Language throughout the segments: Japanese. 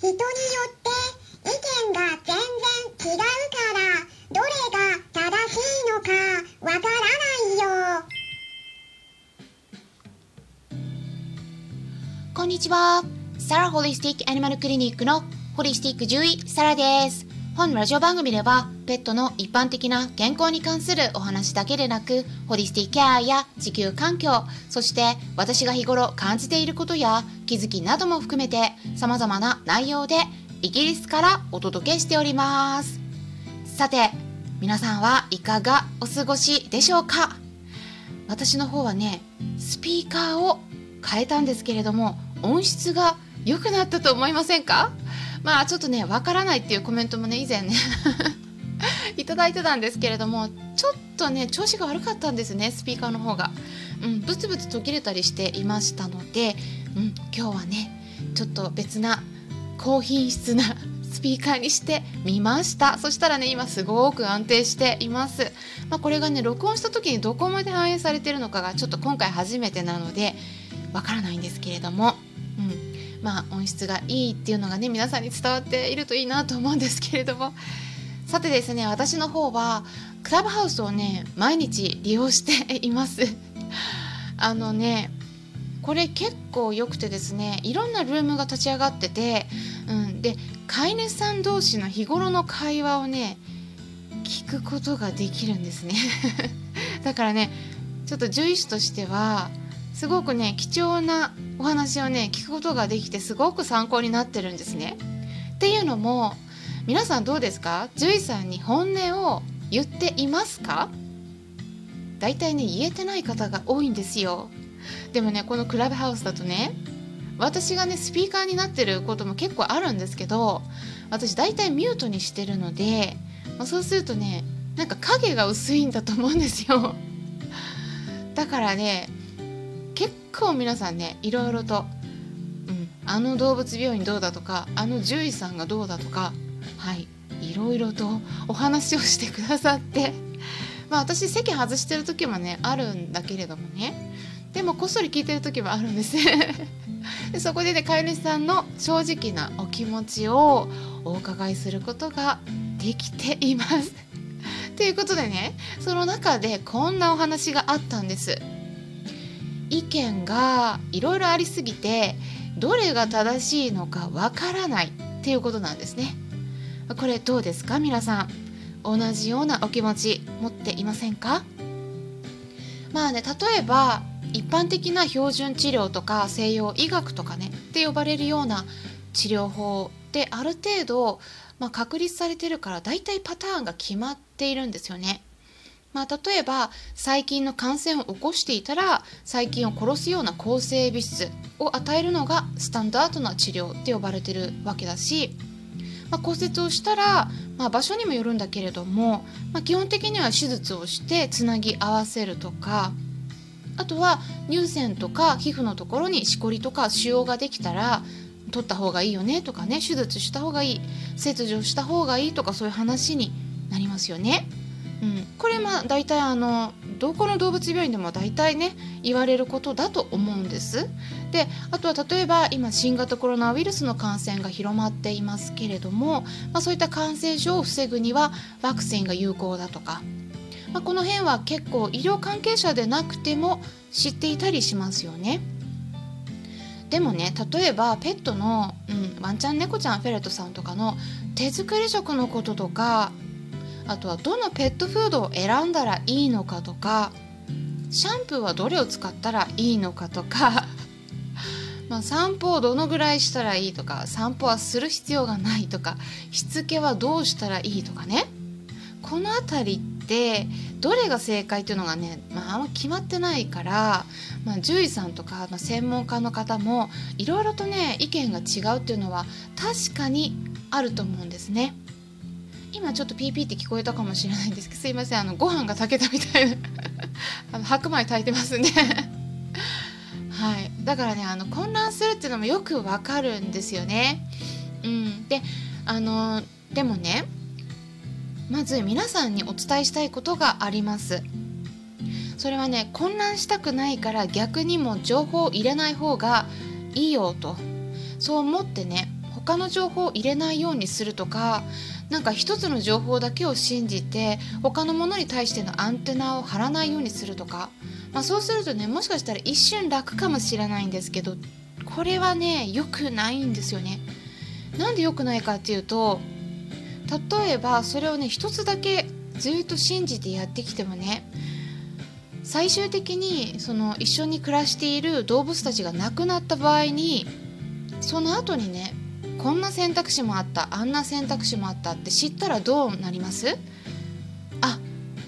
人によって意見が全然違うからどれが正しいのかわからないよこんにちは。サラホリスティックアニマルクリニックのホリスティック獣医サラです。本ラジオ番組ではペットの一般的な健康に関するお話だけでなくホリスティケアや地球環境そして私が日頃感じていることや気づきなども含めて様々な内容でイギリスからお届けしております。さて皆さんはいかがお過ごしでしょうか？私の方はねスピーカーを変えたんですけれども音質が良くなったと思いませんか？まあちょっとねわからないっていうコメントもね以前ね いただいてたんですけれどもちょっとね調子が悪かったんですねスピーカーの方が、うん、ブツブツ途切れたりしていましたので、うん、今日はねちょっと別な高品質な スピーカーにしてみました。そしたらね今すごく安定しています、まあ、これがね録音した時にどこまで反映されてるのかがちょっと今回初めてなのでわからないんですけれども、うん、まあ音質がいいっていうのがね皆さんに伝わっているといいなと思うんですけれども。さてですね私の方はクラブハウスをね毎日利用しています あのねこれ結構良くてですねいろんなルームが立ち上がってて、うん、で飼い主さん同士の日頃の会話をね聞くことができるんですね だからねちょっと獣医師としてはすごくね貴重なお話をね聞くことができてすごく参考になってるんですね。っていうのも皆さんどうですか？獣医さんに本音を言っていますか？大体ね言えてない方が多いんですよ。でもねこのクラブハウスだとね私がねスピーカーになってることも結構あるんですけど私大体ミュートにしてるので、まあ、そうするとねなんか影が薄いんだと思うんですよ。だからね結構皆さんねいろいろと、うん、あの動物病院どうだとかあの獣医さんがどうだとかはいいろいろとお話をしてくださってまあ私席外してる時もねあるんだけれどもねでもこっそり聞いてる時もあるんです でそこでね飼い主さんの正直なお気持ちをお伺いすることができています。ということでねその中でこんなお話があったんです。意見がいろいろありすぎてどれが正しいのかわからないっていうことなんですね。これどうですか？皆さん。同じようなお気持ち持っていませんか？まあね例えば一般的な標準治療とか西洋医学とかねって呼ばれるような治療法ってある程度、まあ、確立されてるから大体パターンが決まっているんですよね。まあ、例えば細菌の感染を起こしていたら細菌を殺すような抗生物質を与えるのがスタンダードな治療って呼ばれてるわけだし、まあ、骨折をしたら、まあ、場所にもよるんだけれども、まあ、基本的には手術をしてつなぎ合わせるとかあとは乳腺とか皮膚のところにしこりとか腫瘍ができたら取った方がいいよねとかね手術した方がいい切除した方がいいとかそういう話になりますよね。うん、これまあ大体あのどこの動物病院でも大体ね言われることだと思うんです。であとは例えば今新型コロナウイルスの感染が広まっていますけれども、まあ、そういった感染症を防ぐにはワクチンが有効だとか、まあ、この辺は結構医療関係者でなくても知っていたりしますよね。でもね例えばペットの、うん、ワンちゃん猫ちゃんフェレットさんとかの手作り食のこととかあとはどのペットフードを選んだらいいのかとかシャンプーはどれを使ったらいいのかとかまあ散歩をどのぐらいしたらいいとか散歩はする必要がないとかしつけはどうしたらいいとかね。この辺りってどれが正解っていうのがね、まあ、あんま決まってないから、まあ、獣医さんとか、まあ、専門家の方もいろいろとね意見が違うっていうのは確かにあると思うんですね。今ちょっとピーピーって聞こえたかもしれないんですけどすいませんあのご飯が炊けたみたいな。あの白米炊いてますんではいだからねあの混乱するっていうのもよくわかるんですよね。うん、であのでもねまず皆さんにお伝えしたいことがあります。それはね混乱したくないから逆にも情報を入れない方がいいよとそう思ってね他の情報を入れないようにするとかなんか一つの情報だけを信じて他のものに対してのアンテナを張らないようにするとか、まあ、そうするとねもしかしたら一瞬楽かもしれないんですけどこれはね良くないんですよね。なんで良くないかっていうと例えばそれをね一つだけずっと信じてやってきてもね最終的にその一緒に暮らしている動物たちが亡くなった場合にその後にねこんな選択肢もあったあんな選択肢もあったって知ったらどうなります？あ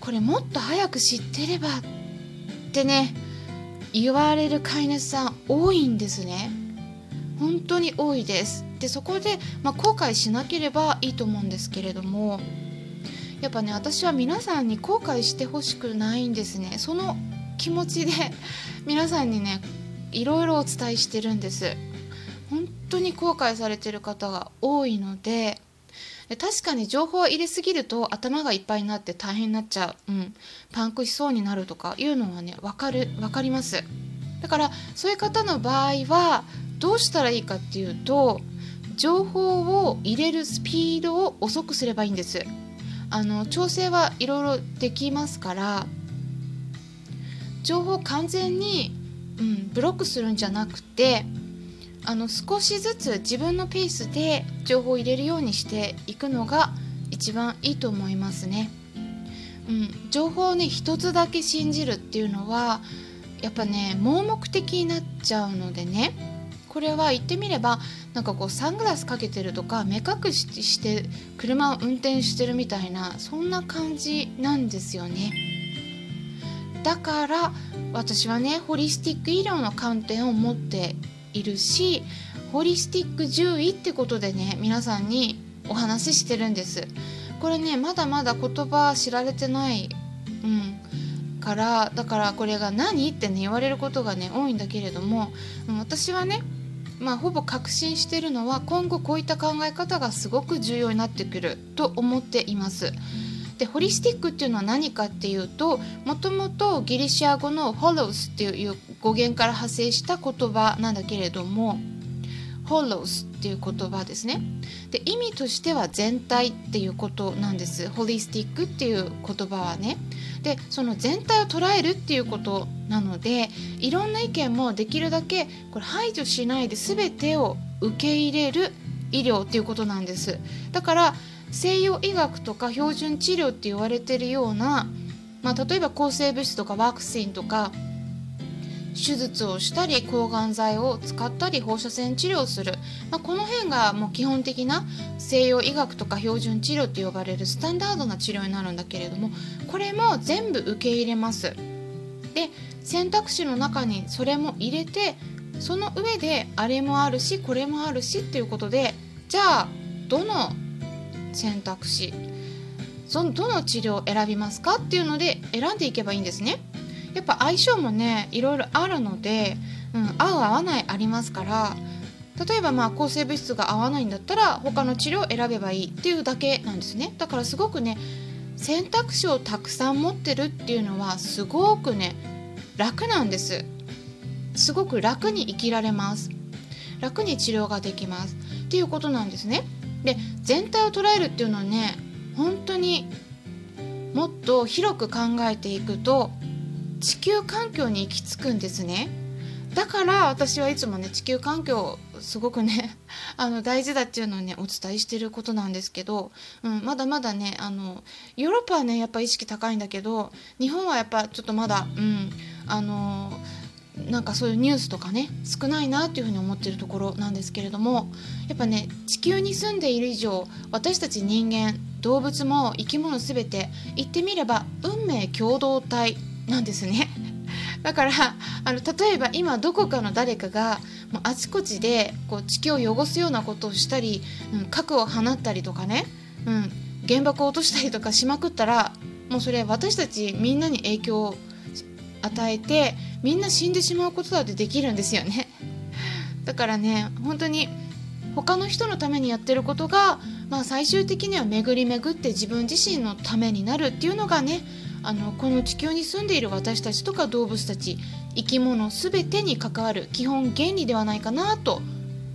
これもっと早く知ってればってね言われる飼い主さん多いんですね。本当に多いです。でそこで、まあ、後悔しなければいいと思うんですけれどもやっぱね私は皆さんに後悔してほしくないんですね。その気持ちで 皆さんにねいろいろお伝えしてるんです。本当に後悔されてる方が多いので確かに情報を入れすぎると頭がいっぱいになって大変になっちゃう、うん、パンクしそうになるとかいうのはね分かる分かります。だからそういう方の場合はどうしたらいいかっていうと情報を入れるスピードを遅くすればいいんです。あの調整はいろいろできますから情報を完全に、うん、ブロックするんじゃなくてあの少しずつ自分のペースで情報を入れるようにしていくのが一番いいと思いますね。うん、情報をね一つだけ信じるっていうのはやっぱね盲目的になっちゃうのでねこれは言ってみればなんかこうサングラスかけてるとか目隠しして車を運転してるみたいなそんな感じなんですよねだから私はねホリスティック医療の観点を持っているしホリスティック獣医ってことでね皆さんにお話ししてるんですこれねまだまだ言葉知られてないうんからだからこれが何ってね言われることがね多いんだけれども私はねまあ、ほぼ確信してるのは今後こういった考え方がすごく重要になってくると思っています。でホリスティックっていうのは何かっていうともともとギリシア語の「ホロス」っていう語源から派生した言葉なんだけれども「ホロース」っていう言葉ですね。で意味としては全体っていうことなんです。ホリスティックっていう言葉はね。でその全体を捉えるっていうことなのでいろんな意見もできるだけこれ排除しないで全てを受け入れる医療っていうことなんですだから西洋医学とか標準治療って言われてるような、まあ、例えば抗生物質とかワクチンとか手術をしたり抗がん剤を使ったり放射線治療をする、まあ、この辺がもう基本的な西洋医学とか標準治療と呼ばれるスタンダードな治療になるんだけれどもこれも全部受け入れます。で選択肢の中にそれも入れてその上であれもあるしこれもあるしっていうことでじゃあどの選択肢そのどの治療を選びますかっていうので選んでいけばいいんですね。やっぱ相性もねいろいろあるので、うん、合う合わないありますから例えばまあ抗生物質が合わないんだったら他の治療を選べばいいっていうだけなんですね。だからすごくね選択肢をたくさん持ってるっていうのはすごくね楽なんです。すごく楽に生きられます。楽に治療ができます。っていうことなんですね。で全体を捉えるっていうのはね本当にもっと広く考えていくと地球環境に行き着くんですね。だから私はいつもね地球環境すごくね あの大事だっていうのをねお伝えしてることなんですけど、うん、まだまだねあのヨーロッパはねやっぱ意識高いんだけど日本はやっぱちょっとまだうんあのなんかそういうニュースとかね少ないなっていうふうに思ってるところなんですけれどもやっぱね地球に住んでいる以上私たち人間動物も生き物全て言ってみれば運命共同体なんですね。だからあの例えば今どこかの誰かがもうあちこちでこう地球を汚すようなことをしたり、うん、核を放ったりとかね、うん、原爆を落としたりとかしまくったらもうそれ私たちみんなに影響を与えてみんな死んでしまうことだってできるんですよね。だからね本当に他の人のためにやってることが、まあ、最終的には巡り巡って自分自身のためになるっていうのがねあのこの地球に住んでいる私たちとか動物たち生き物全てに関わる基本原理ではないかなと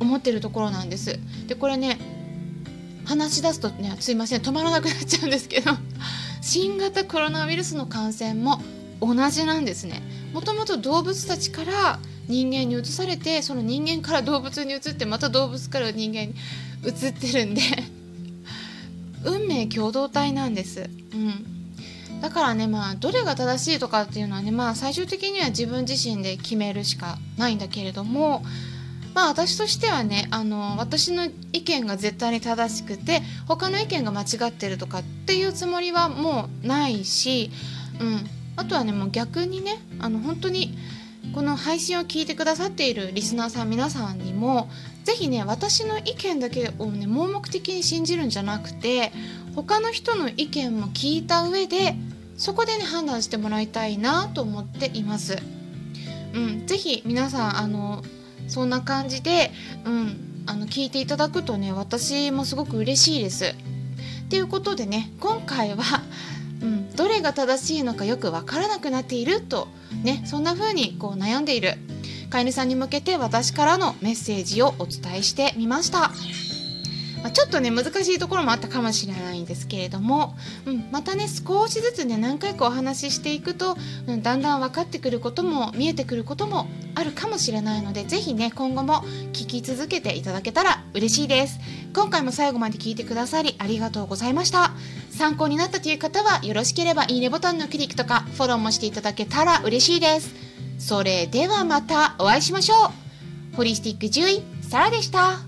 思ってるところなんです。でこれね話し出すとねすいません止まらなくなっちゃうんですけど 新型コロナウイルスの感染も同じなんですね。もともと動物たちから人間に移されてその人間から動物に移ってまた動物から人間に移ってるんで 運命共同体なんです、うん、だからねまあどれが正しいとかっていうのはねまあ最終的には自分自身で決めるしかないんだけれどもまあ私としてはねあの私の意見が絶対に正しくて他の意見が間違ってるとかっていうつもりはもうないし、うん、あとはねもう逆にねあの本当にこの配信を聞いてくださっているリスナーさん皆さんにも是非ね私の意見だけをね盲目的に信じるんじゃなくて他の人の意見も聞いた上でそこでね判断してもらいたいなと思っています。うん、ぜひ皆さんあのそんな感じで、うん、あの聞いていただくとね私もすごく嬉しいです。ということでね今回は、うん、どれが正しいのかよく分からなくなっているとねそんな風にこう悩んでいる飼い主さんに向けて私からのメッセージをお伝えしてみました。まあ、ちょっとね難しいところもあったかもしれないんですけれども、うん、またね少しずつね何回かお話ししていくと、うん、だんだん分かってくることも見えてくることもあるかもしれないので是非ね今後も聞き続けていただけたら嬉しいです。今回も最後まで聞いてくださりありがとうございました。参考になったという方はよろしければいいねボタンのクリックとかフォローもしていただけたら嬉しいです。それではまたお会いしましょう。ホリスティック獣医サラでした。